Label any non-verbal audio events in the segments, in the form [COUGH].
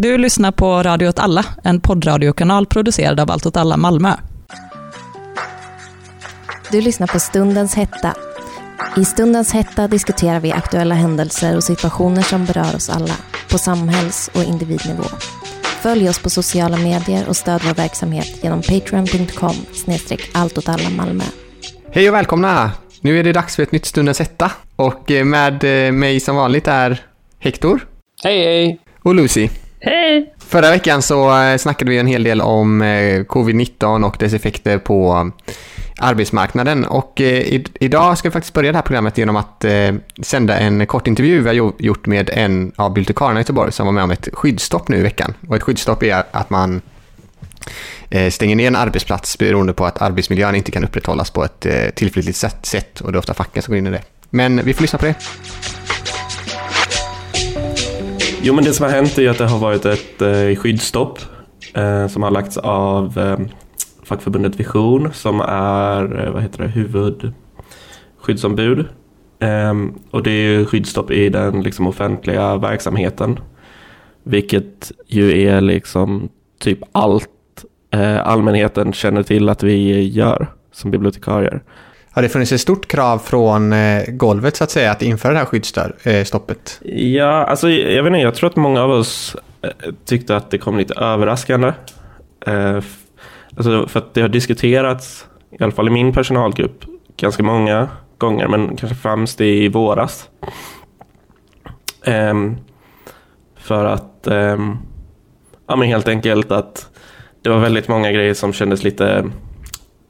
Du lyssnar på Radio åt alla, en poddradiokanal producerad av Allt åt alla Malmö. Du lyssnar på Stundens hetta. I Stundens hetta diskuterar vi aktuella händelser och situationer som berör oss alla, på samhälls och individnivå. Följ oss på sociala medier och stöd vår verksamhet genom patreon.com snedstreck Malmö. Hej och välkomna! Nu är det dags för ett nytt Stundens hetta. Och eh, med eh, mig som vanligt är Hector. Hej, hej! Och Lucy. Hej! Förra veckan så eh, snackade vi en hel del om eh, covid-19 och dess effekter på eh, arbetsmarknaden. Och idag ska vi faktiskt börja det här programmet genom att eh, sända en kort intervju vi har gjort med en av bibliotekarierna i Göteborg som var med om ett skyddsstopp nu i veckan. Och ett skyddsstopp är att man eh, stänger ner en arbetsplats beroende på att arbetsmiljön inte kan upprätthållas på ett eh, tillförlitligt sätt, sätt och det är ofta facken som går in i det. Men vi får lyssna på det. Jo, men det som har hänt är att det har varit ett eh, skyddsstopp eh, som har lagts av eh, fackförbundet Vision som är eh, vad heter det, huvudskyddsombud. Ehm, och det är skyddsstopp i den liksom, offentliga verksamheten. Vilket ju är liksom typ allt eh, allmänheten känner till att vi gör som bibliotekarier. Har det funnits ett stort krav från eh, golvet så att säga att införa det här skyddsstoppet? Ja, alltså jag vet inte, jag tror att många av oss eh, tyckte att det kom lite överraskande. Eh, alltså för att det har diskuterats, i alla fall i min personalgrupp, ganska många gånger, men kanske främst i våras. Ehm, för att, ehm, ja men helt enkelt att det var väldigt många grejer som kändes lite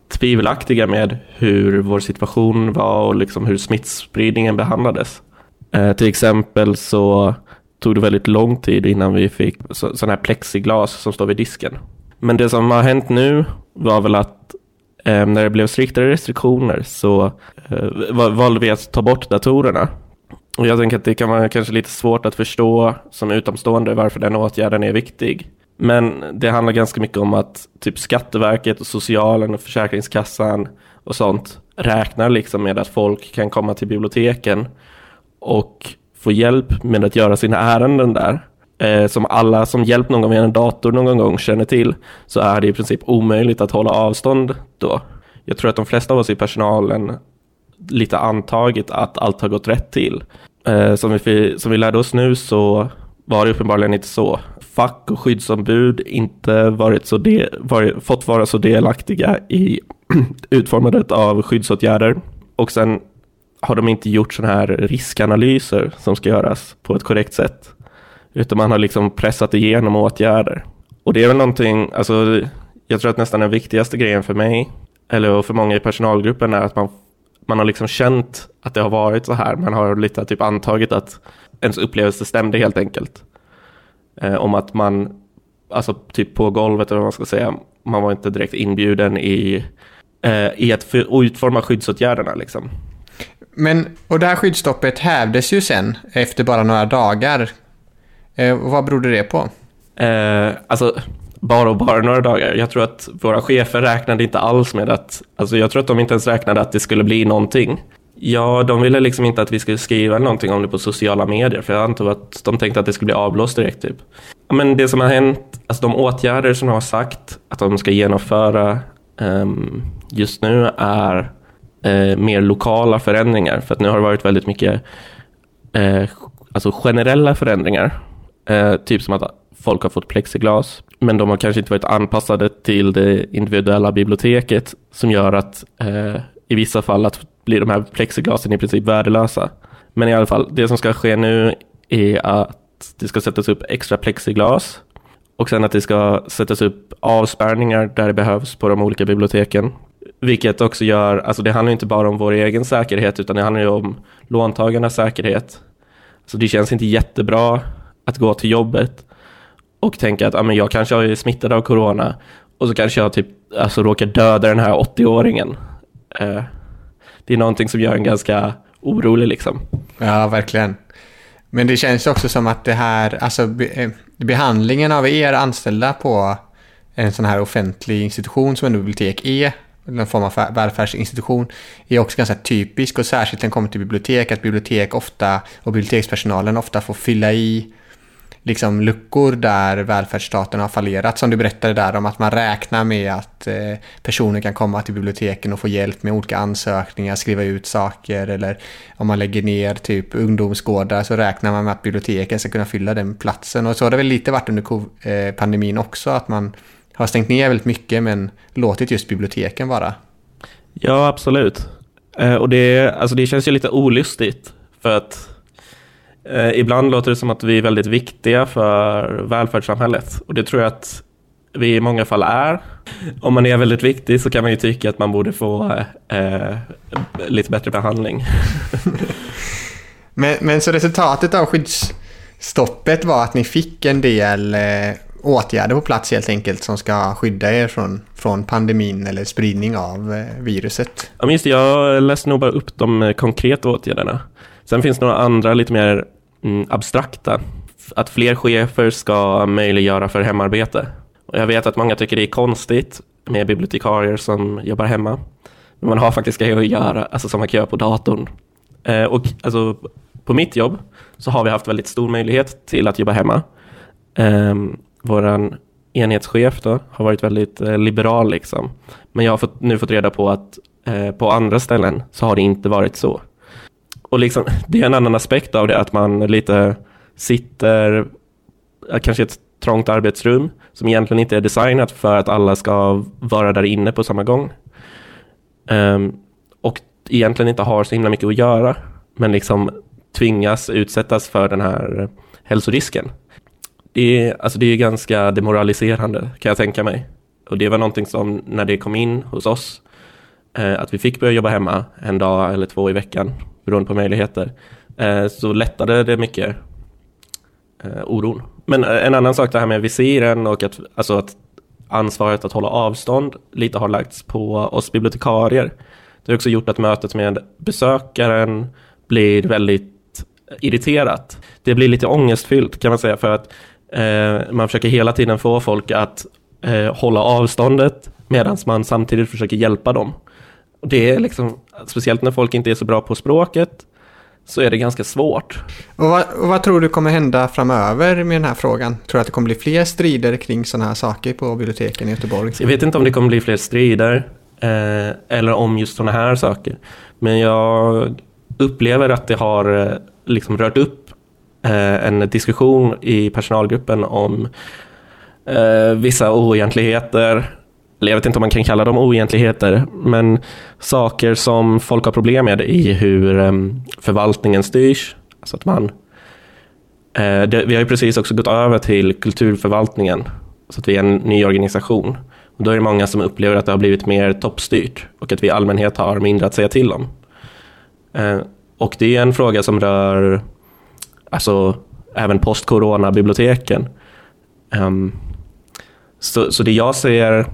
tvivelaktiga med hur vår situation var och liksom hur smittspridningen behandlades. Eh, till exempel så tog det väldigt lång tid innan vi fick sådana här plexiglas som står vid disken. Men det som har hänt nu var väl att eh, när det blev striktare restriktioner så eh, valde vi att ta bort datorerna. Och jag tänker att det kan vara kanske lite svårt att förstå som utomstående varför den åtgärden är viktig. Men det handlar ganska mycket om att typ Skatteverket och socialen och Försäkringskassan och sånt räknar liksom med att folk kan komma till biblioteken och få hjälp med att göra sina ärenden där eh, som alla som hjälpt någon med en dator någon gång känner till så är det i princip omöjligt att hålla avstånd då. Jag tror att de flesta av oss i personalen lite antagit att allt har gått rätt till. Eh, som, vi, som vi lärde oss nu så var det uppenbarligen inte så. Fack och skyddsombud inte varit så de, varit, fått vara så delaktiga i [CLEARS THROAT] utformandet av skyddsåtgärder. Och sen har de inte gjort sådana här riskanalyser som ska göras på ett korrekt sätt. Utan man har liksom pressat igenom åtgärder. Och det är väl någonting, alltså jag tror att nästan den viktigaste grejen för mig, eller för många i personalgruppen är att man, man har liksom känt att det har varit så här. Man har lite typ antagit att ens upplevelse stämde helt enkelt. Eh, om att man, alltså typ på golvet eller vad man ska säga, man var inte direkt inbjuden i, eh, i att för, utforma skyddsåtgärderna liksom. Men, och det här skyddsstoppet hävdes ju sen efter bara några dagar. Eh, vad berodde det på? Eh, alltså, bara och bara några dagar. Jag tror att våra chefer räknade inte alls med att, alltså jag tror att de inte ens räknade att det skulle bli någonting. Ja, de ville liksom inte att vi skulle skriva någonting om det på sociala medier, för jag antar att de tänkte att det skulle bli avblåst direkt typ. Men det som har hänt, alltså de åtgärder som de har sagt att de ska genomföra um, just nu är uh, mer lokala förändringar, för att nu har det varit väldigt mycket uh, alltså generella förändringar Uh, typ som att folk har fått plexiglas, men de har kanske inte varit anpassade till det individuella biblioteket som gör att i vissa fall att blir de här plexiglasen i princip värdelösa. Men i alla fall, det som ska ske nu är att det ska sättas upp extra plexiglas och sen att det ska sättas upp avspärrningar där det behövs på de olika biblioteken. Vilket också gör, alltså det handlar inte bara om vår egen säkerhet utan det handlar ju om låntagarnas säkerhet. Så det känns inte jättebra att gå till jobbet och tänka att ah, men jag kanske är smittad av corona och så kanske jag typ alltså, råkar döda den här 80-åringen. Eh, det är någonting som gör en ganska orolig liksom. Ja, verkligen. Men det känns också som att det här, alltså be, eh, behandlingen av er anställda på en sån här offentlig institution som en bibliotek är, en form av välfärdsinstitution, är också ganska typisk och särskilt när det kommer till bibliotek, att bibliotek ofta och bibliotekspersonalen ofta får fylla i liksom luckor där välfärdsstaten har fallerat. Som du berättade där om att man räknar med att eh, personer kan komma till biblioteken och få hjälp med olika ansökningar, skriva ut saker eller om man lägger ner typ ungdomsgårdar så räknar man med att biblioteken ska kunna fylla den platsen. Och så har det väl lite varit under eh, pandemin också att man har stängt ner väldigt mycket men låtit just biblioteken vara. Ja, absolut. Eh, och det, alltså det känns ju lite olustigt för att Eh, ibland låter det som att vi är väldigt viktiga för välfärdssamhället och det tror jag att vi i många fall är. Om man är väldigt viktig så kan man ju tycka att man borde få eh, lite bättre behandling. [LAUGHS] men, men så resultatet av skyddsstoppet var att ni fick en del eh, åtgärder på plats helt enkelt som ska skydda er från, från pandemin eller spridning av eh, viruset? Ja, just det, jag läste nog bara upp de konkreta åtgärderna. Sen finns det några andra lite mer mm, abstrakta. Att fler chefer ska möjliggöra för hemarbete. Och jag vet att många tycker det är konstigt med bibliotekarier som jobbar hemma. Men man har faktiskt grejer att göra, alltså som man kan göra på datorn. Eh, och alltså, på mitt jobb så har vi haft väldigt stor möjlighet till att jobba hemma. Eh, Vår enhetschef då har varit väldigt eh, liberal liksom. Men jag har fått, nu fått reda på att eh, på andra ställen så har det inte varit så och liksom, [LAUGHS] det är en annan aspekt av det, att man lite sitter, kanske i ett trångt arbetsrum som egentligen inte är designat för att alla ska vara där inne på samma gång. Um, och egentligen inte har så himla mycket att göra, men liksom tvingas utsättas för den här hälsorisken. Det är, alltså det är ganska demoraliserande kan jag tänka mig. Och det var någonting som när det kom in hos oss, eh, att vi fick börja jobba hemma en dag eller två i veckan beroende på möjligheter, eh, så lättade det mycket eh, oron. Men eh, en annan sak det här med visiren och att, alltså att ansvaret att hålla avstånd lite har lagts på oss bibliotekarier. Det har också gjort att mötet med besökaren blir väldigt irriterat. Det blir lite ångestfyllt kan man säga för att eh, man försöker hela tiden få folk att eh, hålla avståndet medan man samtidigt försöker hjälpa dem. Och det är liksom, speciellt när folk inte är så bra på språket, så är det ganska svårt. Och vad, och vad, tror du kommer hända framöver med den här frågan? Tror du att det kommer bli fler strider kring sådana här saker på biblioteken i Göteborg? Jag vet inte om det kommer bli fler strider eh, eller om just sådana här saker. Men jag upplever att det har eh, liksom rört upp eh, en diskussion i personalgruppen om eh, vissa oegentligheter jag vet inte om man kan kalla dem oegentligheter, men saker som folk har problem med i hur ehm, förvaltningen styrs. Alltså att man, eh, det, vi har ju precis också gått över till kulturförvaltningen, så att vi är en ny organisation. Och då är det många som upplever att det har blivit mer toppstyrt och att vi i allmänhet har mindre att säga till om. Eh, och det är en fråga som rör alltså, även post-corona-biblioteken. Ehm, så, så det jag ser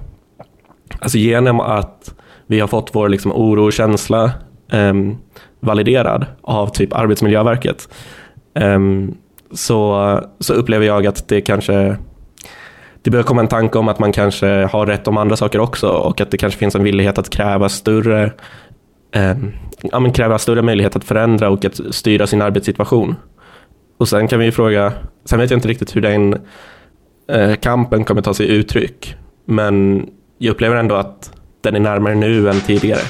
Alltså genom att vi har fått vår liksom oro och känsla um, validerad av typ Arbetsmiljöverket um, så, så upplever jag att det kanske det börjar komma en tanke om att man kanske har rätt om andra saker också och att det kanske finns en villighet att kräva större um, ja, men kräva större möjlighet att förändra och att styra sin arbetssituation. Och sen kan vi fråga, sen vet jag inte riktigt hur den eh, kampen kommer ta sig uttryck, men jag upplever ändå att den är närmare nu än tidigare.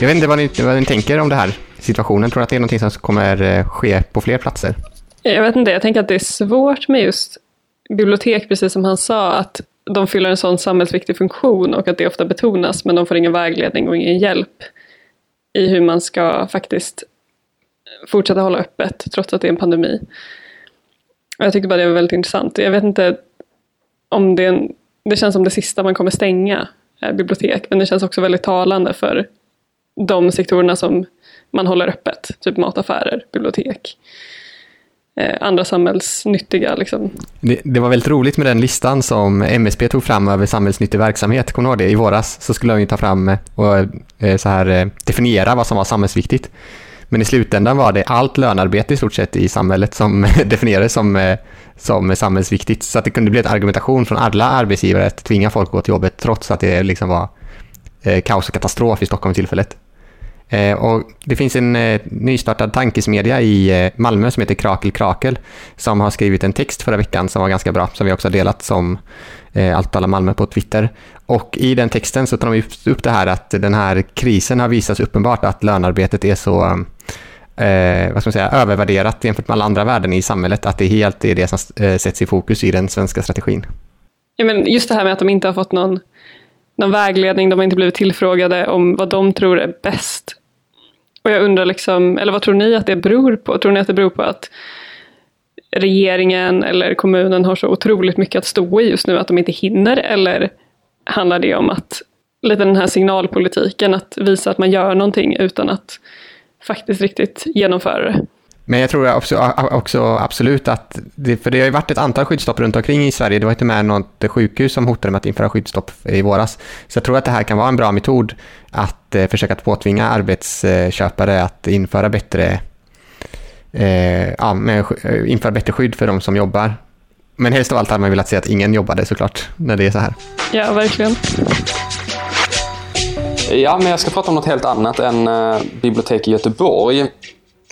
Jag vet inte vad ni, vad ni tänker om det här situationen. Tror du att det är någonting som kommer eh, ske på fler platser? Jag vet inte, jag tänker att det är svårt med just bibliotek, precis som han sa, att de fyller en sån samhällsviktig funktion och att det ofta betonas, men de får ingen vägledning och ingen hjälp i hur man ska faktiskt fortsätta hålla öppet trots att det är en pandemi. Jag tyckte bara det var väldigt intressant. Jag vet inte, om det, en, det känns som det sista man kommer stänga, är bibliotek, men det känns också väldigt talande för de sektorerna som man håller öppet, typ mataffärer, bibliotek. Eh, andra samhällsnyttiga. Liksom. Det, det, var väldigt roligt med den listan som MSB tog fram över samhällsnyttig verksamhet. Kommer du ihåg det? I våras så skulle de ju ta fram eh, och eh, så här, eh, definiera vad som var samhällsviktigt. Men i slutändan var det allt lönarbete i stort sett i samhället som [LAUGHS] definierades som, eh, som samhällsviktigt. Så att det kunde bli en argumentation från alla arbetsgivare att tvinga folk att gå till jobbet trots att det liksom var eh, kaos och katastrof i Stockholm tillfället. Eh, och det finns en eh, nystartad tankesmedja i eh, Malmö som heter Krakel Krakel som har skrivit en text förra veckan som var ganska bra, som vi också har delat som Allt alla Malmö på Twitter. Och i den texten så tar de upp det här att den här krisen har visat uppenbart att lönarbetet är så eh, vad ska man säga, övervärderat jämfört med alla andra värden i samhället, att det helt är det som sätts i fokus i den svenska strategin. Ja, men just det här med att de inte har fått någon, någon vägledning, de har inte blivit tillfrågade om vad de tror är bäst. Och jag undrar, liksom, eller vad tror ni att det beror på? Tror ni att det beror på att regeringen eller kommunen har så otroligt mycket att stå i just nu att de inte hinner? Eller handlar det om att lite den här signalpolitiken, att visa att man gör någonting utan att faktiskt riktigt genomföra det? Men jag tror också, också absolut att, det, för det har ju varit ett antal skyddsstopp runt omkring i Sverige. Det var inte med något sjukhus som hotade med att införa skyddsstopp i våras. Så jag tror att det här kan vara en bra metod att eh, försöka påtvinga arbetsköpare att införa bättre, eh, ja, med, eh, införa bättre skydd för de som jobbar. Men helst av allt hade man velat se att ingen jobbade såklart, när det är så här. Ja, verkligen. Ja, men jag ska prata om något helt annat än uh, bibliotek i Göteborg.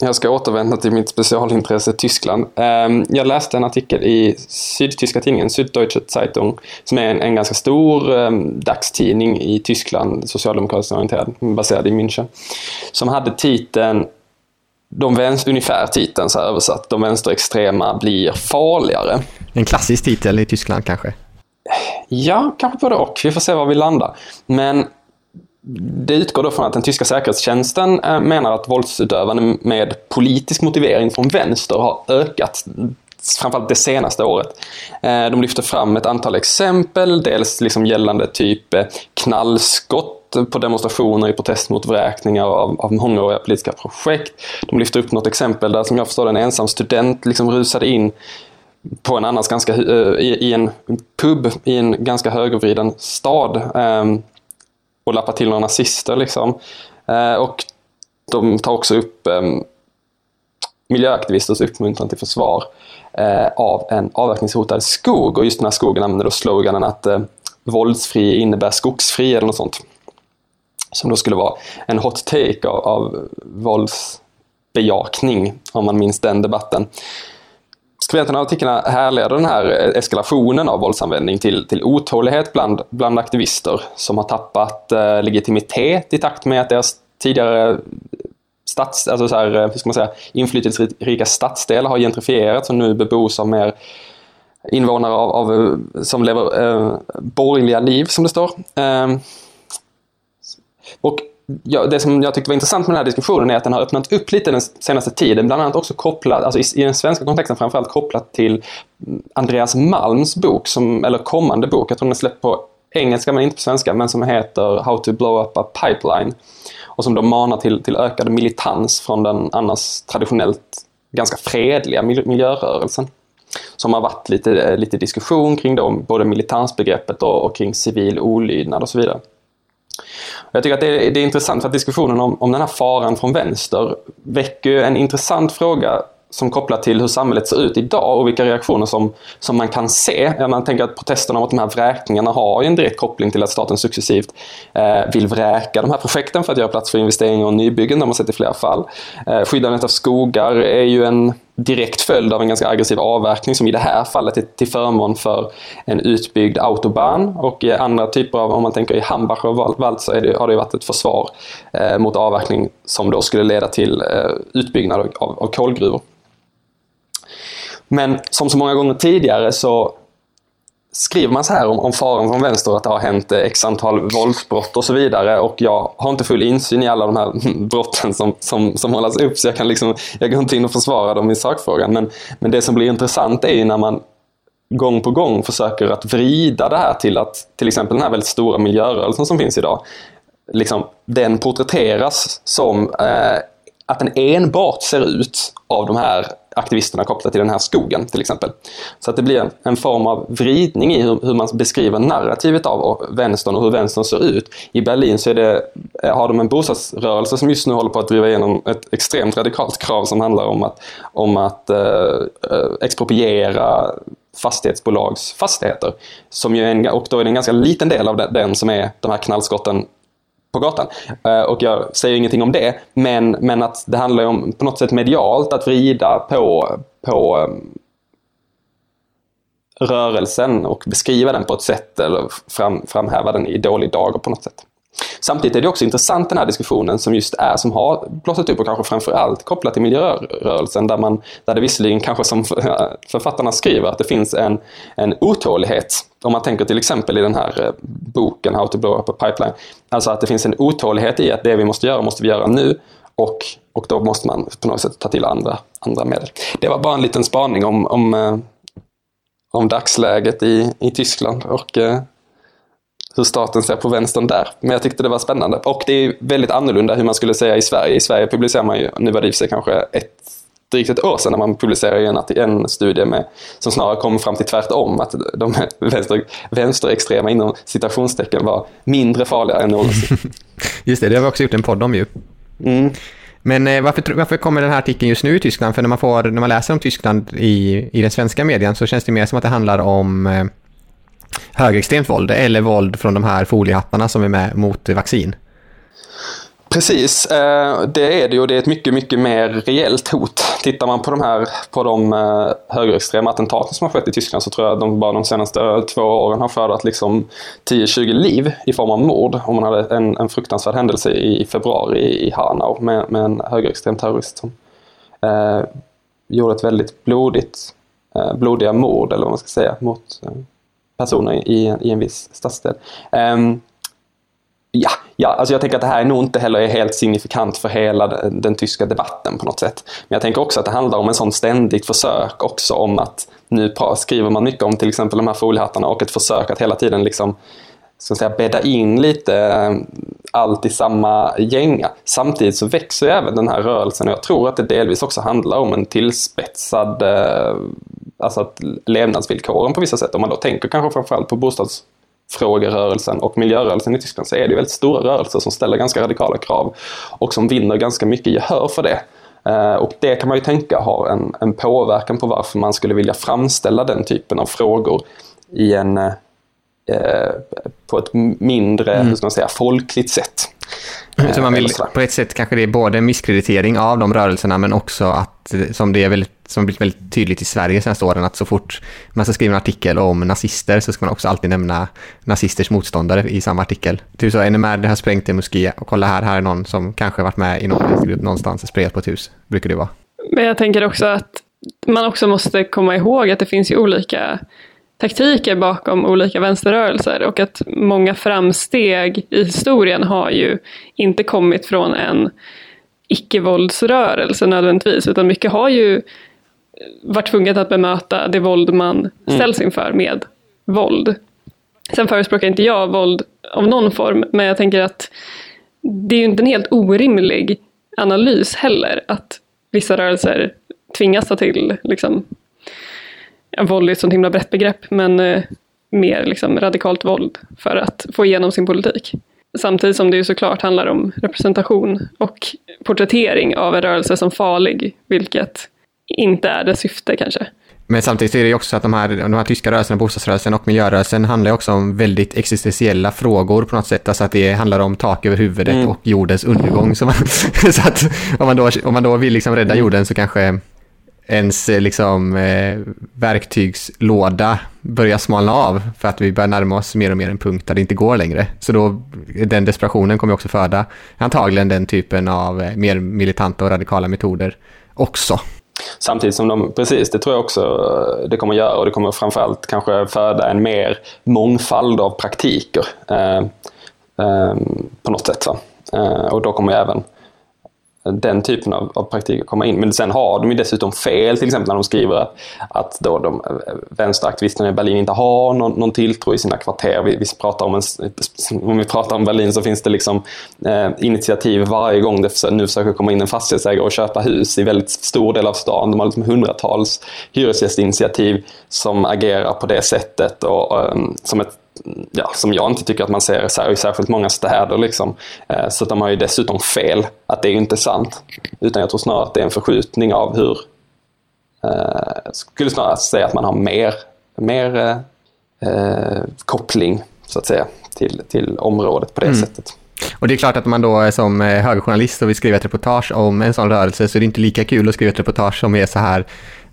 Jag ska återvända till mitt specialintresse Tyskland. Um, jag läste en artikel i sydtyska tidningen Süddeutsche Zeitung som är en, en ganska stor um, dagstidning i Tyskland, socialdemokratiskt orienterad, baserad i München. Som hade titeln de vänster, ungefär titeln så här översatt, de vänsterextrema blir farligare. En klassisk titel i Tyskland kanske? Ja, kanske både och. Vi får se var vi landar. Men det utgår då från att den tyska säkerhetstjänsten eh, menar att våldsutövande med politisk motivering från vänster har ökat framförallt det senaste året. Eh, de lyfter fram ett antal exempel, dels liksom gällande typ eh, knallskott på demonstrationer i protest mot vräkningar av, av mångåriga politiska projekt. De lyfter upp något exempel där, som jag förstår en ensam student liksom rusade in på en annans ganska, i, i en pub i en ganska högervriden stad ehm, och lappa till några nazister. Liksom. Eh, och de tar också upp eh, miljöaktivisters uppmuntran till försvar eh, av en avverkningshotad skog. Och just den här skogen använder då sloganen att eh, våldsfri innebär skogsfri eller något sånt. Som då skulle vara en hot take av, av våldsbejakning, om man minns den debatten. Skribenterna och artiklarna härleder den här eh, eskalationen av våldsanvändning till, till otålighet bland, bland aktivister som har tappat eh, legitimitet i takt med att deras tidigare eh, stats, alltså så här, eh, hur ska man säga, inflytelserika stadsdelar har gentrifierats och nu bebos av mer invånare av, av som lever eh, borgerliga liv, som det står. Eh, och ja, det som jag tyckte var intressant med den här diskussionen är att den har öppnat upp lite den senaste tiden, bland annat också kopplat, alltså i, i den svenska kontexten framförallt kopplat till Andreas Malms bok, som, eller kommande bok, jag tror den är släppt på engelska men inte på svenska, men som heter How to blow up a pipeline. Och som då manar till, till ökad militans från den annars traditionellt ganska fredliga miljörörelsen. Som har varit lite, lite diskussion kring då, både militansbegreppet och, och kring civil olydnad och så vidare. Jag tycker att det är, det är intressant för att diskussionen om, om den här faran från vänster väcker en intressant fråga som kopplar till hur samhället ser ut idag och vilka reaktioner som, som man kan se. Man tänker att protesterna mot de här vräkningarna har en direkt koppling till att staten successivt eh, vill vräka de här projekten för att göra plats för investeringar och nybyggen, det har man sett i flera fall. Eh, skyddandet av skogar är ju en direkt följd av en ganska aggressiv avverkning som i det här fallet är till förmån för en utbyggd autobahn och i andra typer av, om man tänker i Hambach och Wald så det, har det varit ett försvar eh, mot avverkning som då skulle leda till eh, utbyggnad av, av kolgruvor. Men som så många gånger tidigare så skriver man så här om, om faran från vänster att det har hänt eh, x antal våldsbrott och så vidare och jag har inte full insyn i alla de här [LAUGHS] brotten som, som, som hållas upp så jag kan liksom, jag går inte in och försvara dem i sakfrågan. Men, men det som blir intressant är ju när man gång på gång försöker att vrida det här till att till exempel den här väldigt stora miljörörelsen som finns idag, liksom, den porträtteras som eh, att den enbart ser ut av de här aktivisterna kopplat till den här skogen till exempel. Så att det blir en form av vridning i hur, hur man beskriver narrativet av vänstern och hur vänstern ser ut. I Berlin så är det, eh, har de en bostadsrörelse som just nu håller på att driva igenom ett extremt radikalt krav som handlar om att, om att eh, eh expropriera fastighetsbolags fastigheter. Som ju en, och då är det en ganska liten del av den som är de här knallskotten på gatan. Eh, och jag säger ingenting om det, men, men att det handlar ju om på något sätt medialt att vrida på, på ehm, rörelsen och beskriva den på ett sätt eller fram, framhäva den i dålig dager på något sätt. Samtidigt är det också intressant den här diskussionen som just är, som har blossat upp och kanske framförallt kopplat till miljörörelsen där, man, där det visserligen kanske som [LAUGHS] författarna skriver att det finns en, en otålighet. Om man tänker till exempel i den här eh, boken How to blow up a pipeline. Alltså att det finns en otålighet i att det vi måste göra måste vi göra nu och, och då måste man på något sätt ta till andra, andra medel. Det var bara en liten spaning om, om, eh, om dagsläget i, i Tyskland och eh, hur staten ser på vänstern där. Men jag tyckte det var spännande. Och det är väldigt annorlunda hur man skulle säga i Sverige. I Sverige publicerar man ju, nu var det i sig kanske ett, drygt ett år sedan när man publicerade en, en studie med, som snarare kom fram till tvärtom. Att de [LAUGHS] vänster, vänsterextrema inom citationstecken var mindre farliga än någonsin. [LAUGHS] Just det, det har vi också gjort en podd om ju. Mm. Men eh, varför, varför kommer den här artikeln just nu i Tyskland? För när man, får, när man läser om Tyskland i, i den svenska medien så känns det mer som att det handlar om eh, högerextremt våld eller våld från de här foliehattarna som är med mot vaccin. Precis, eh, det är det och det är ett mycket, mycket mer reellt hot. Tittar man på de här på de eh, högerextrema attentaten som har skett i Tyskland så tror jag att de bara de senaste två åren har skördat liksom 10-20 liv i form av mord. Om man hade en, en fruktansvärd händelse i februari i Hanau med, med en högerextrem terrorist som eh, gjorde ett väldigt blodigt, eh, blodiga mord eller vad man ska säga mot eh, personer i, i en viss stadsdel. Um, ja, ja, alltså jag tänker att det här nog inte heller är helt signifikant för hela den, den, tyska debatten på något sätt. Men jag tänker också att det handlar om en sån ständigt försök också om att nu skriver man mycket om till exempel de här foliehattarna och ett försök att hela tiden liksom ska säga, bädda in lite ehm, allt i samma gänga. Samtidigt så växer ju även den här rörelsen och jag tror att det delvis också handlar om en tillspetsad eh, alltså att levnadsvillkoren på vissa sätt. Om man då tänker kanske framförallt på bostadsfrågerörelsen och miljörörelsen i Tyskland så är det väldigt stora rörelser som ställer ganska radikala krav och som vinner ganska mycket gehör för det. Eh, och det kan man ju tänka har en, en påverkan på varför man skulle vilja framställa den typen av frågor i en, eh, på ett mindre mm. hur ska man säga, folkligt sätt. Så man vill, på ett sätt kanske det är både misskreditering av de rörelserna men också att, som det är väldigt, som blivit väldigt tydligt i Sverige senaste åren, att så fort man ska skriva en artikel om nazister så ska man också alltid nämna nazisters motståndare i samma artikel. Typ så, NMR har sprängt en moské och kolla här, här är någon som kanske varit med i någon grupp någonstans och sprayat på ett hus, brukar det vara. Men jag tänker också att man också måste komma ihåg att det finns ju olika taktiker bakom olika vänsterrörelser och att många framsteg i historien har ju inte kommit från en icke-våldsrörelse nödvändigtvis, utan mycket har ju varit tvunget att bemöta det våld man mm. ställs inför med våld. Sen förespråkar inte jag våld av någon form, men jag tänker att det är ju inte en helt orimlig analys heller, att vissa rörelser tvingas ta till liksom, våld är ett sånt himla brett begrepp, men eh, mer liksom radikalt våld för att få igenom sin politik. Samtidigt som det ju såklart handlar om representation och porträttering av en rörelse som farlig, vilket inte är dess syfte kanske. Men samtidigt är det också att de här, de här tyska rörelserna, bostadsrörelsen och miljörörelsen handlar också om väldigt existentiella frågor på något sätt. Alltså att det handlar om tak över huvudet mm. och jordens undergång. Så, man, [LAUGHS] så att om man då, om man då vill liksom rädda jorden så kanske ens liksom, eh, verktygslåda börjar smalna av för att vi börjar närma oss mer och mer en punkt där det inte går längre. Så då, den desperationen kommer också föda antagligen den typen av eh, mer militanta och radikala metoder också. Samtidigt som de, precis, det tror jag också eh, det kommer göra och det kommer framförallt kanske föda en mer mångfald av praktiker eh, eh, på något sätt. Va? Eh, och då kommer även den typen av, av praktik komma in. Men sen har de ju dessutom fel, till exempel när de skriver att, att då de eh, vänsteraktivisterna i Berlin inte har någon, någon tilltro i sina kvarter. Vi, vi, pratar om en, [LAUGHS] om vi pratar om Berlin så finns det liksom eh, initiativ varje gång det nu försöker komma in en fastighetsägare och köpa hus i väldigt stor del av stan. De har liksom hundratals hyresgästinitiativ som agerar på det sättet och och som ett ja, som jag inte tycker att man ser i särskilt många städer. Liksom. Eh, så de har ju dessutom fel, att det är inte sant. Utan jag tror snarare att det är en förskjutning av hur... Eh, skulle snarare säga att man har mer, mer eh, koppling, så att säga, till, till området på det mm. sättet. Och det är klart att man då som eh, högerjournalist och vill skriva ett reportage om en sån rörelse så är det inte lika kul att skriva ett reportage som är så här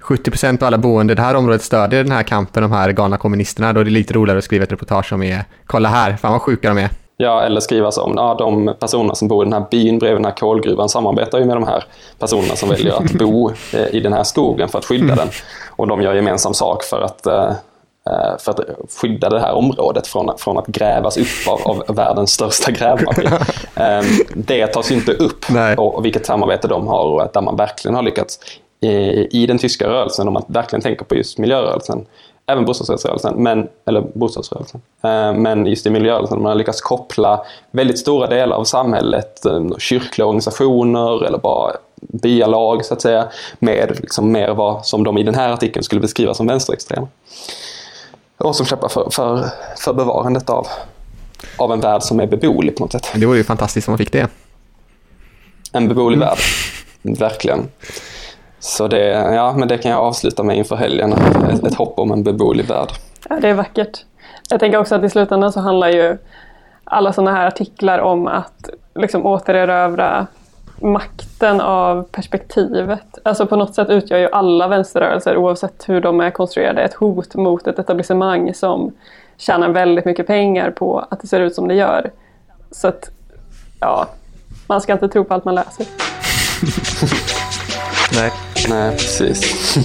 70% av alla boende i det här området stödjer den här kampen, de här galna kommunisterna. Då är det lite roligare att skriva ett reportage som är kolla här, fan vad sjuka de är. Ja, eller skriva som ja, de personerna som bor i den här byn bredvid den här kolgruvan samarbetar ju med de här personerna som väljer att bo eh, i den här skogen för att skydda mm. den. Och de gör gemensam sak för att, eh, eh, för att skydda det här området från, från att grävas upp av, av världens största grävmaskin. [LAUGHS] Ehm, det tas ju inte upp, och, och vilket samarbete de har och att där man verkligen har lyckats i den tyska rörelsen, om man verkligen tänker på just miljörörelsen, även bostadsrättsrörelsen, men, eller bostadsrörelsen. Eh, men just i miljörörelsen, man har lyckats koppla väldigt stora delar av samhället, eh, kyrkliga organisationer eller bara byalag så att säga, med liksom mer vad som de i den här artikeln skulle beskriva som vänsterextrema. Och som kämpar för, för, för bevarandet av, av en värld som är beboelig på något sätt. Det vore ju fantastiskt om man fick det. En beboelig mm. värld, verkligen. Så det, ja, men det kan jag avsluta med inför helgen, ett, ett hopp om en beboelig värld. Ja, det är vackert. Jag tänker också att i slutändan så handlar ju alla sådana här artiklar om att liksom återerövra makten av perspektivet. Alltså på något sätt utgör ju alla vänsterrörelser, oavsett hur de är konstruerade, ett hot mot ett etablissemang som tjänar väldigt mycket pengar på att det ser ut som det gör. Så att, ja, man ska inte tro på allt man läser. [LAUGHS] Nej. Nej, precis.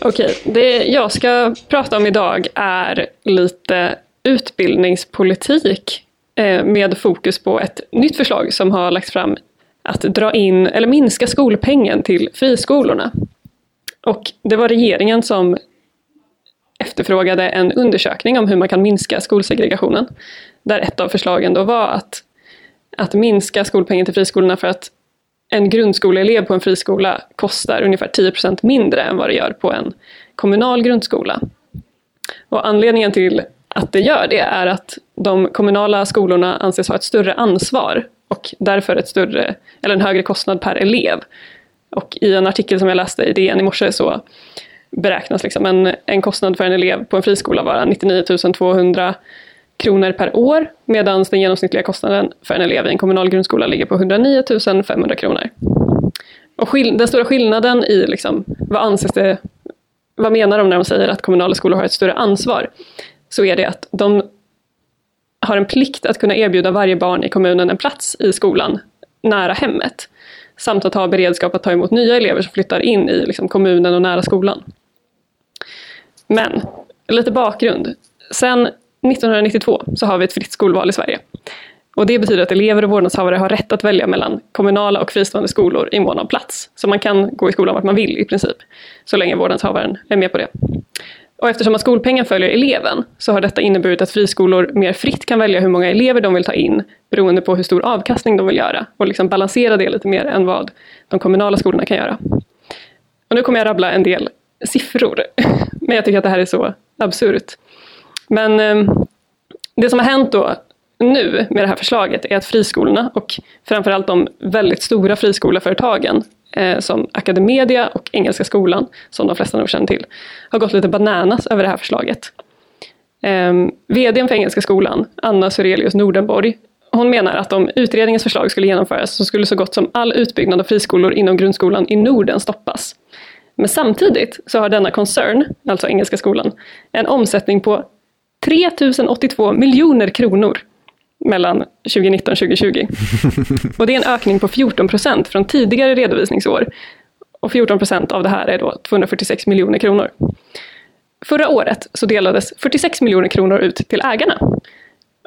[LAUGHS] Okej, det jag ska prata om idag är lite utbildningspolitik eh, med fokus på ett nytt förslag som har lagts fram att dra in eller minska skolpengen till friskolorna. Och det var regeringen som efterfrågade en undersökning om hur man kan minska skolsegregationen. Där ett av förslagen då var att, att minska skolpengen till friskolorna för att en grundskoleelev på en friskola kostar ungefär 10% mindre än vad det gör på en kommunal grundskola. Och anledningen till att det gör det är att de kommunala skolorna anses ha ett större ansvar och därför ett större, eller en högre kostnad per elev. Och i en artikel som jag läste i DN i morse så beräknas liksom en, en kostnad för en elev på en friskola vara 99 200 kronor per år medan den genomsnittliga kostnaden för en elev i en kommunal grundskola ligger på 109 500 kronor. Och den stora skillnaden i liksom, vad anses det, vad menar de när de säger att kommunala skolor har ett större ansvar? Så är det att de har en plikt att kunna erbjuda varje barn i kommunen en plats i skolan nära hemmet. Samt att ha beredskap att ta emot nya elever som flyttar in i liksom, kommunen och nära skolan. Men, lite bakgrund. Sen 1992 så har vi ett fritt skolval i Sverige. Och det betyder att elever och vårdnadshavare har rätt att välja mellan kommunala och fristående skolor i mån av plats. Så man kan gå i skolan vart man vill i princip, så länge vårdnadshavaren är med på det. Och eftersom att skolpengen följer eleven så har detta inneburit att friskolor mer fritt kan välja hur många elever de vill ta in beroende på hur stor avkastning de vill göra och liksom balansera det lite mer än vad de kommunala skolorna kan göra. Och nu kommer jag rabbla en del siffror, [LAUGHS] men jag tycker att det här är så absurt. Men eh, det som har hänt då nu med det här förslaget är att friskolorna och framförallt de väldigt stora friskoleföretagen eh, som Academedia och Engelska skolan, som de flesta nog känner till, har gått lite bananas över det här förslaget. Eh, VDn för Engelska skolan, Anna Surelius Nordenborg, hon menar att om utredningens förslag skulle genomföras så skulle så gott som all utbyggnad av friskolor inom grundskolan i Norden stoppas. Men samtidigt så har denna koncern, alltså Engelska skolan, en omsättning på 3082 miljoner kronor mellan 2019 och 2020. Och det är en ökning på 14 procent från tidigare redovisningsår. Och 14 procent av det här är då 246 miljoner kronor. Förra året så delades 46 miljoner kronor ut till ägarna.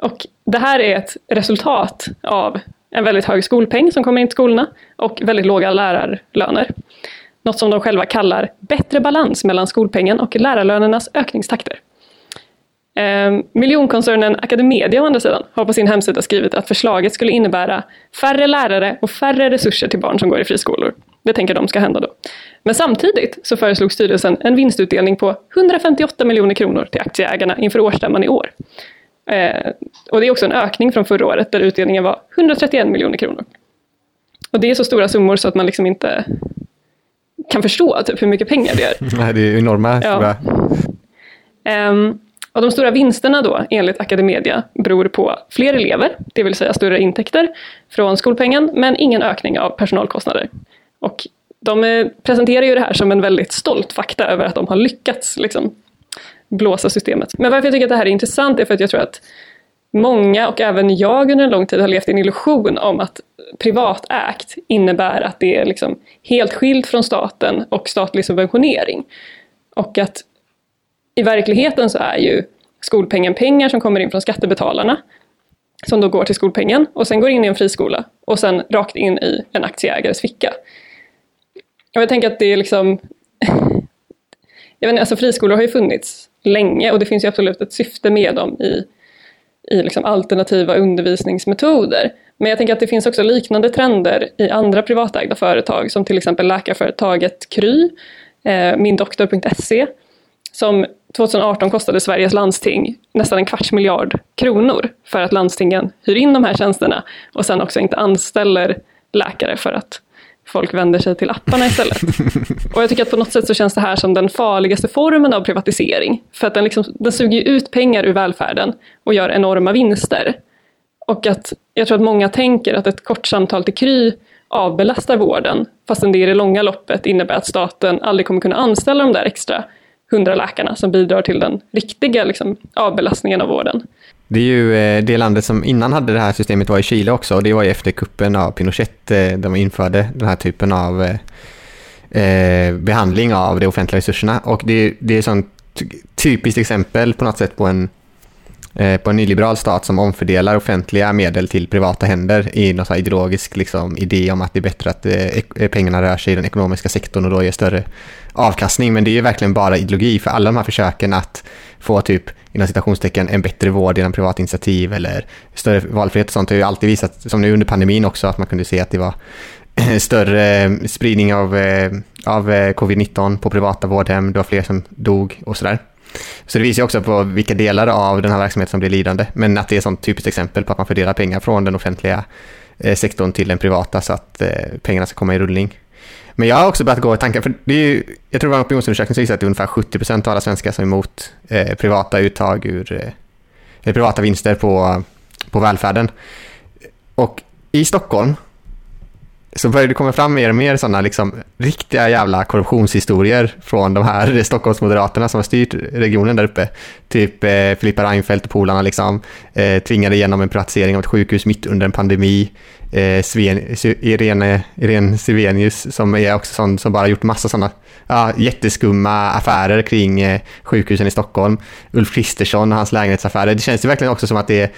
Och det här är ett resultat av en väldigt hög skolpeng som kommer in till skolorna och väldigt låga lärarlöner. Något som de själva kallar bättre balans mellan skolpengen och lärarlönernas ökningstakter. Eh, miljonkoncernen Academedia å andra sidan har på sin hemsida skrivit att förslaget skulle innebära färre lärare och färre resurser till barn som går i friskolor. Det tänker de ska hända då. Men samtidigt så föreslog styrelsen en vinstutdelning på 158 miljoner kronor till aktieägarna inför årsstämman i år. Eh, och det är också en ökning från förra året där utdelningen var 131 miljoner kronor. Och det är så stora summor så att man liksom inte kan förstå typ, hur mycket pengar det är. [LAUGHS] Nej, det är enorma. Ja. Um, och de stora vinsterna då, enligt Academedia, beror på fler elever, det vill säga större intäkter från skolpengen, men ingen ökning av personalkostnader. Och de eh, presenterar ju det här som en väldigt stolt fakta över att de har lyckats liksom, blåsa systemet. Men varför jag tycker att det här är intressant är för att jag tror att många, och även jag under en lång tid, har levt i en illusion om att privatägt innebär att det är liksom helt skilt från staten och statlig subventionering. Och att i verkligheten så är ju skolpengen pengar som kommer in från skattebetalarna som då går till skolpengen och sen går in i en friskola och sen rakt in i en aktieägares ficka. Och jag tänker att det är liksom... [LAUGHS] jag vet inte, alltså friskolor har ju funnits länge och det finns ju absolut ett syfte med dem i, i liksom alternativa undervisningsmetoder. Men jag tänker att det finns också liknande trender i andra privatägda företag som till exempel läkarföretaget Kry, eh, mindoktor.se, som 2018 kostade Sveriges landsting nästan en kvarts miljard kronor för att landstingen hyr in de här tjänsterna och sen också inte anställer läkare för att folk vänder sig till apparna istället. [LAUGHS] Och jag tycker att på något sätt så känns det här som den farligaste formen av privatisering. För att den, liksom, den suger ut pengar ur välfärden och gör enorma vinster. Och att jag tror att många tänker att ett kort samtal till Kry avbelastar vården, fastän det i det långa loppet innebär att staten aldrig kommer kunna anställa de där extra hundra läkarna som bidrar till den riktiga liksom, avbelastningen av vården. Det är ju eh, det landet som innan hade det här systemet var i Chile också och det var ju efter kuppen av Pinochet eh, där man införde den här typen av eh, eh, behandling av de offentliga resurserna och det, det är ett sånt typiskt exempel på något sätt på en Eh, på en nyliberal stat som omfördelar offentliga medel till privata händer i någon ideologisk liksom, idé om att det är bättre att eh, eh pengarna rör sig i den ekonomiska sektorn och då ger större avkastning. Men det är ju verkligen bara ideologi för alla de här försöken att få typ inom citationstecken en bättre vård genom privat initiativ eller större valfrihet och sånt har ju alltid visat, som nu under pandemin också, att man kunde se att det var [CLEARS THROAT] större eh, spridning av, av covid-19 på privata vårdhem, det var fler som dog och sådär. Så det visar ju också på vilka delar av den här verksamheten som blir lidande, men att det är ett sånt typiskt exempel på att man fördelar pengar från den offentliga eh, sektorn till den privata så att eh, pengarna ska komma i rullning. Men jag har också börjat gå i tankar, för det är ju, jag tror det var en opinionsundersökning som visade att det är ungefär 70% av alla svenskar som är emot eh, privata uttag ur, eh, privata vinster på, på välfärden. Och i Stockholm så börjar det komma fram mer och mer sådana liksom, riktiga jävla korruptionshistorier från de här [LAUGHS] Stockholmsmoderaterna som har styrt regionen där uppe. Typ eh, Filippa Reinfeldt och polarna liksom, eh, tvingade igenom en privatisering av ett sjukhus mitt under en pandemi. Eh, Sven, Irene, Irene Sivenius som är också sån som bara gjort massa sådana ja, jätteskumma affärer kring eh, sjukhusen i Stockholm. Ulf Kristersson och hans lägenhetsaffärer. Det känns ju verkligen också som att det är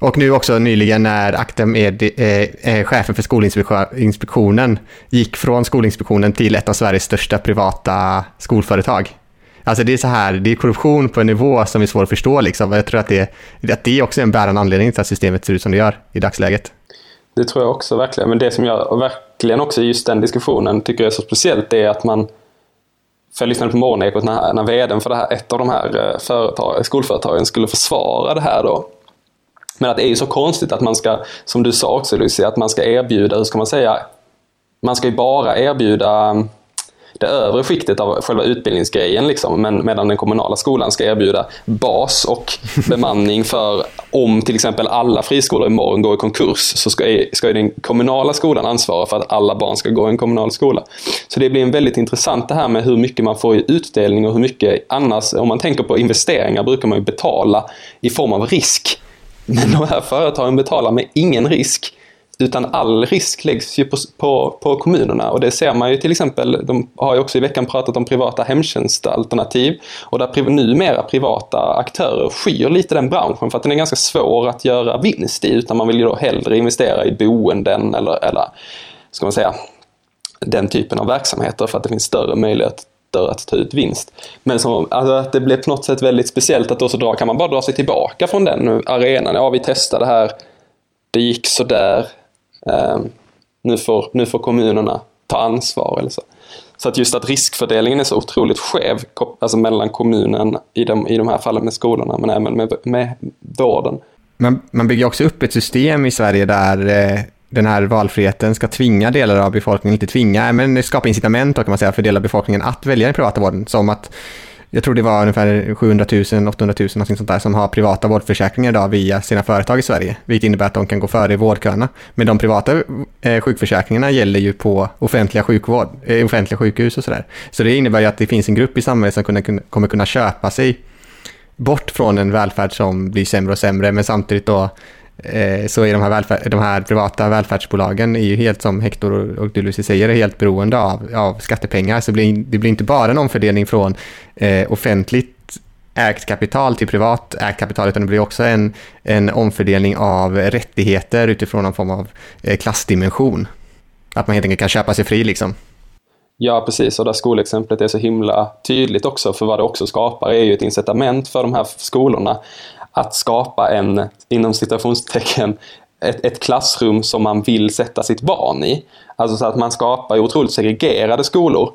och nu också nyligen när Aktem är, eh, eh, chefen för Skolinspektionen gick från Skolinspektionen till ett av Sveriges största privata skolföretag. Alltså det är så här, det är korruption på en nivå som är svår att förstå liksom. Jag tror att det, att det också är en bärande anledning till att systemet ser ut som det gör i dagsläget. Det tror jag också verkligen. Men det som jag verkligen också i just den diskussionen tycker är så speciellt är att man för jag lyssnade på Morgonekot när, när vdn för det här, ett av de här eh, företag, skolföretagen skulle försvara det här då. Men att det är ju så konstigt att man ska, som du sa också Lucy, att man ska erbjuda, hur ska man säga, man ska ju bara erbjuda um, det övre skiktet av själva utbildningsgrejen, liksom, men, medan den kommunala skolan ska erbjuda bas och [LAUGHS] bemanning för om till exempel alla friskolor imorgon går i konkurs så ska, ska den kommunala skolan ansvara för att alla barn ska gå i en kommunal skola. Så det blir en väldigt intressant det här med hur mycket man får i utdelning och hur mycket annars, om man tänker på investeringar brukar man ju betala i form av risk. Men de här företagen betalar med ingen risk utan all risk läggs ju på, på, på, kommunerna. Och det ser man ju till exempel, de har ju också i veckan pratat om privata hemtjänstalternativ och där priv, numera privata aktörer skyr lite den branschen för att den är ganska svår att göra vinst i utan man vill ju då hellre investera i boenden eller, eller ska man säga, den typen av verksamheter för att det finns större möjlighet att ta ut vinst. Men som, alltså, det blev på något sätt väldigt speciellt att då så dra, kan man bara dra sig tillbaka från den arenan. Ja, vi testade här, det gick sådär. Um, ehm, nu, får, nu får kommunerna ta ansvar eller så. Så att just att riskfördelningen är så otroligt skev alltså mellan kommunen i de, i de här fallen med skolorna men även med, med vården. Man, man bygger också upp ett system i Sverige där eh, den här valfriheten ska tvinga delar av befolkningen, inte tvinga, men skapa incitament kan man säga för delar av befolkningen att välja den privata vården. Som att jag tror det var ungefär 700 000, 800 000 någonting sånt där som har privata vårdförsäkringar idag via sina företag i Sverige, vilket innebär att de kan gå före i vårdköerna. Men de privata eh, sjukförsäkringarna gäller ju på offentliga, sjukvård, eh, offentliga sjukhus och sådär. Så det innebär ju att det finns en grupp i samhället som kunna, kommer kunna köpa sig bort från en välfärd som blir sämre och sämre, men samtidigt då Eh, så är de här, välfär- de här privata välfärdsbolagen är ju helt som Hector och Lucy säger, är helt beroende av, av skattepengar. Så det blir, det blir inte bara en omfördelning från eh, offentligt ägt kapital till privat ägt kapital, utan det blir också en, en omfördelning av rättigheter utifrån någon form av eh, klassdimension. Att man helt enkelt kan köpa sig fri liksom. Ja, precis. Och det skolexemplet är så himla tydligt också, för vad det också skapar är ju ett incitament för de här skolorna att skapa en, inom citationstecken, ett, ett klassrum som man vill sätta sitt barn i. Alltså så att man skapar otroligt segregerade skolor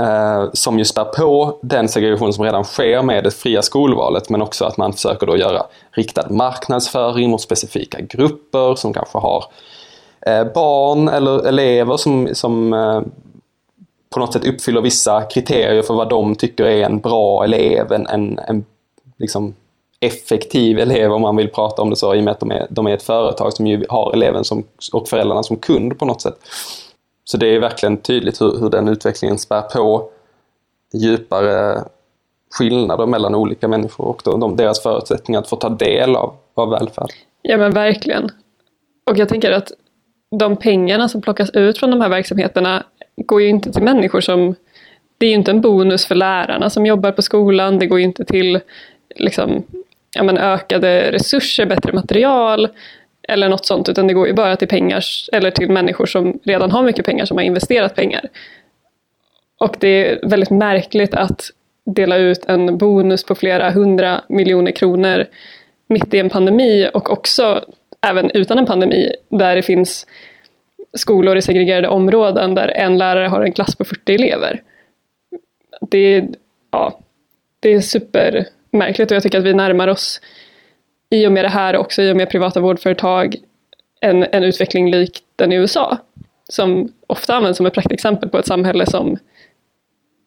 eh, som ju spär på den segregation som redan sker med det fria skolvalet men också att man försöker då göra riktad marknadsföring mot specifika grupper som kanske har eh, barn eller elever som, som eh, på något sätt uppfyller vissa kriterier för vad de tycker är en bra elev, en, en, en liksom effektiv elev om man vill prata om det så i och med att de är, de är ett företag som ju har eleven som, och föräldrarna som kund på något sätt. Så det är verkligen tydligt hur, hur den utvecklingen spär på djupare skillnader mellan olika människor och de, deras förutsättningar att få ta del av, av välfärd. Ja men verkligen. Och jag tänker att de pengarna som plockas ut från de här verksamheterna går ju inte till människor som... Det är ju inte en bonus för lärarna som jobbar på skolan, det går ju inte till liksom, ja, men ökade resurser, bättre material eller något sånt, utan det går ju bara till pengar eller till människor som redan har mycket pengar som har investerat pengar. Och det är väldigt märkligt att dela ut en bonus på flera hundra miljoner kronor mitt i en pandemi och också även utan en pandemi där det finns skolor i segregerade områden där en lärare har en klass på 40 elever. Det är, ja, det är super märkligt och jag tycker att vi närmar oss i och med det här också i och med privata vårdföretag en, en utveckling lik den i USA. Som ofta används som ett praktexempel på ett samhälle som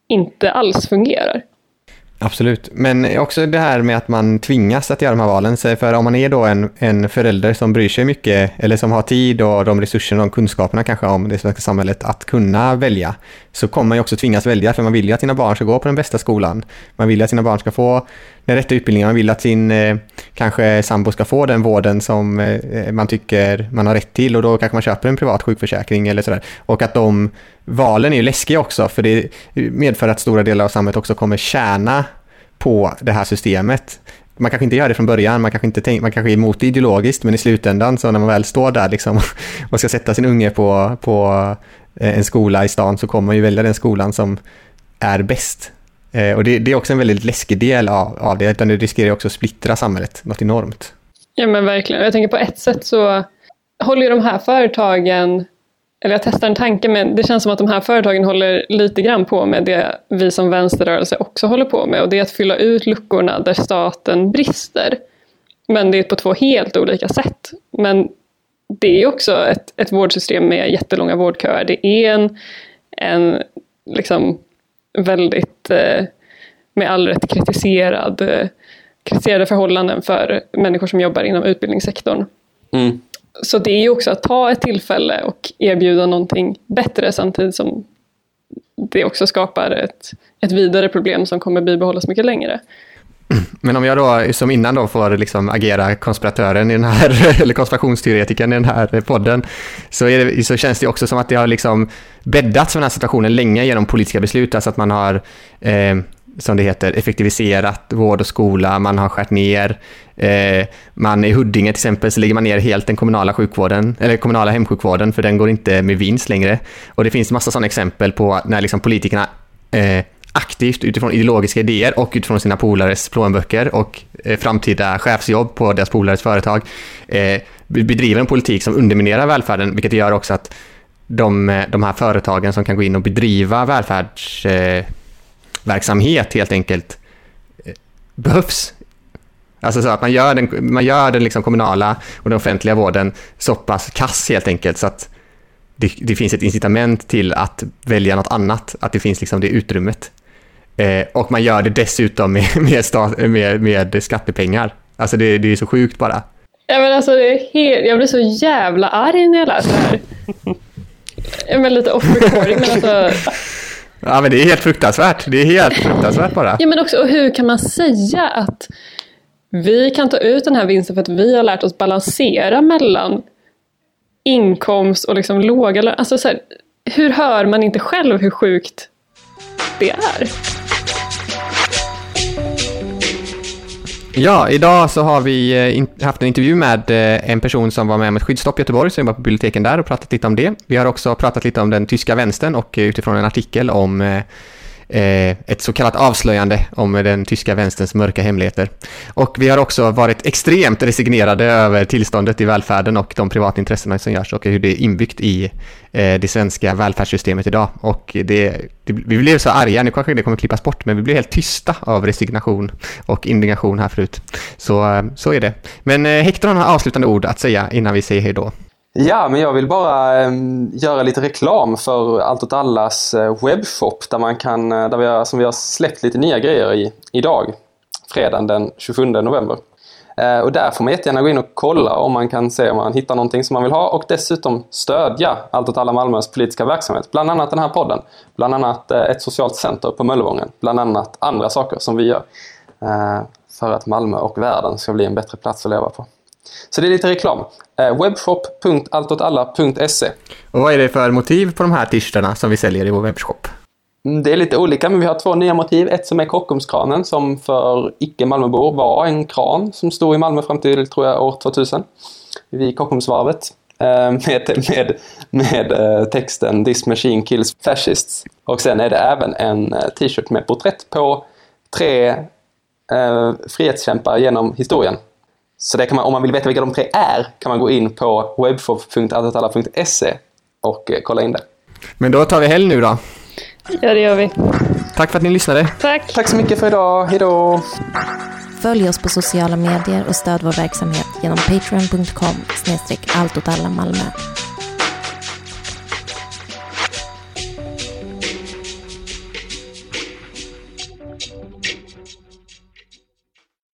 inte alls fungerar. Absolut, men också det här med att man tvingas att göra de här valen. För om man är då en, en förälder som bryr sig mycket, eller som har tid och de resurserna och kunskaperna kanske om det svenska samhället att kunna välja, så kommer man ju också tvingas välja, för man vill ju att sina barn ska gå på den bästa skolan. Man vill ju att sina barn ska få den rätta utbildningen, man vill att sin eh, kanske sambo ska få den vården som eh, eh, man tycker man har rätt till och då kanske man köper en privat sjukförsäkring eller sådär. Och att de valen är ju läskiga också, för det medför att stora delar av samhället också kommer tjäna på det här systemet. Man kanske inte gör det från början, man kanske, inte tänk, man kanske är emot det ideologiskt, men i slutändan så när man väl står där liksom, [LAUGHS] och ska sätta sin unge på, på en skola i stan så kommer man ju välja den skolan som är bäst. Eh, och det, det, är också en väldigt läskig del av, av det, utan det riskerar också att splittra samhället något enormt. Ja men verkligen, jag tänker på ett sätt så håller ju de här företagen eller jag testar en tanke, men det känns som att de här företagen håller lite grann på med det vi som vänsterrörelse också håller på med och det är att fylla ut luckorna där staten brister. Men det är på två helt olika sätt. Men det är också ett, ett vårdsystem med jättelånga vårdköer. Det är en, en liksom väldigt, eh, med all rätt kritiserad, eh, kritiserade förhållanden för människor som jobbar inom utbildningssektorn. Mm. Så det är ju också att ta ett tillfälle och erbjuda någonting bättre samtidigt som det också skapar ett, ett vidare problem som kommer bibehållas mycket längre. [CLEARS THROAT] Men om jag då som innan då får liksom agera konspiratören i den här, [LAUGHS] eller konspirationsteoretikern i den här podden, så, det, så känns det också som att det har liksom bäddats för den här situationen länge genom politiska beslut, alltså att man har eh, som det heter, effektiviserat vård och skola, man har skärt ner. Eh, man I Huddinge till exempel så lägger man ner helt den kommunala sjukvården, eller kommunala hemsjukvården, för den går inte med vinst längre. Och det finns massa sådana exempel på när liksom politikerna eh, aktivt utifrån ideologiska idéer och utifrån sina polares plånböcker och eh, framtida chefsjobb på deras polares företag eh, bedriver en politik som underminerar välfärden, vilket gör också att de, eh, de här företagen som kan gå in och bedriva välfärdsverksamhet eh, helt enkelt eh, behövs. Alltså så att man gör den, man gör den liksom kommunala och den offentliga vården så pass kass helt enkelt så att det, det, finns ett incitament till att välja något annat, att det finns liksom det utrymmet. Eh, och man gör det dessutom med, [LAUGHS] med, stat, med, med skattepengar. Alltså det, det är så sjukt bara. Ja, men alltså, det är helt, jag blir så jävla arg när jag läser det här. Jag är lite off recording, men alltså... [LAUGHS] Ja men det är helt fruktansvärt. Det är helt fruktansvärt bara. Ja men också, och hur kan man säga att vi kan ta ut den här vinsten för att vi har lärt oss balansera mellan inkomst och liksom låga lön. Alltså så här, hur hör man inte själv hur sjukt det är? Ja, idag så har vi eh, haft en intervju med eh, en person som var med om ett skyddsstopp i Göteborg, som jobbar på biblioteken där och pratat lite om det. Vi har också pratat lite om den tyska vänstern och eh, utifrån en artikel om eh, Eh, ett så kallat avslöjande om den tyska vänsterns mörka hemligheter. Och vi har också varit extremt resignerade över tillståndet i välfärden och de privata intressena som görs och hur det är inbyggt i eh, det svenska välfärdssystemet idag. Och det, det, vi blev så arga, nu kanske det kommer klippas bort, men vi blev helt tysta av resignation och indignation här förut. Så, eh, så är det. Men Hector har avslutande ord att säga innan vi säger hej då. Ja, men jag vill bara eh, göra lite reklam för Allt åt allas eh, webbshop där man kan, eh, där vi har, som vi har släppt lite nya grejer i idag, fredagen den 27 november. Eh, och där får man jättegärna gå in och kolla om man kan se om man hittar någonting som man vill ha och dessutom stödja Allt åt alla Malmös politiska verksamhet. Bland annat den här podden, bland annat eh, ett socialt center på Möllevången, bland annat andra saker som vi gör eh, för att Malmö och världen ska bli en bättre plats att leva på. Så det är lite reklam. Eh, Webshop.alltåtalla.se Och vad är det för motiv på de här t-shirtarna som vi säljer i vår webbshop? Mm, Det är lite olika, men vi har två nya motiv. Ett som är Kockumskranen som för icke Malmöbor var en kran som stod i Malmö fram till, tror jag, år 2000. Vid Kockumsvarvet. eh, [LAUGHS] Med, med, med eh, texten “This machine kills fascists”. Och sen är det även en t-shirt med porträtt på tre eh, frihetskämpar genom historien. Så det kan man, om man vill veta vilka de tre är kan man gå in på webshop.alltåtalla.se och eh, kolla in det. Men då tar vi helg nu då. Ja, det gör vi. Tack för att ni lyssnade. Tack! Tack så mycket för idag. Hej då! Följ oss på sociala medier och stöd vår verksamhet genom patreon.com snedstreck alltåtallah Malmö.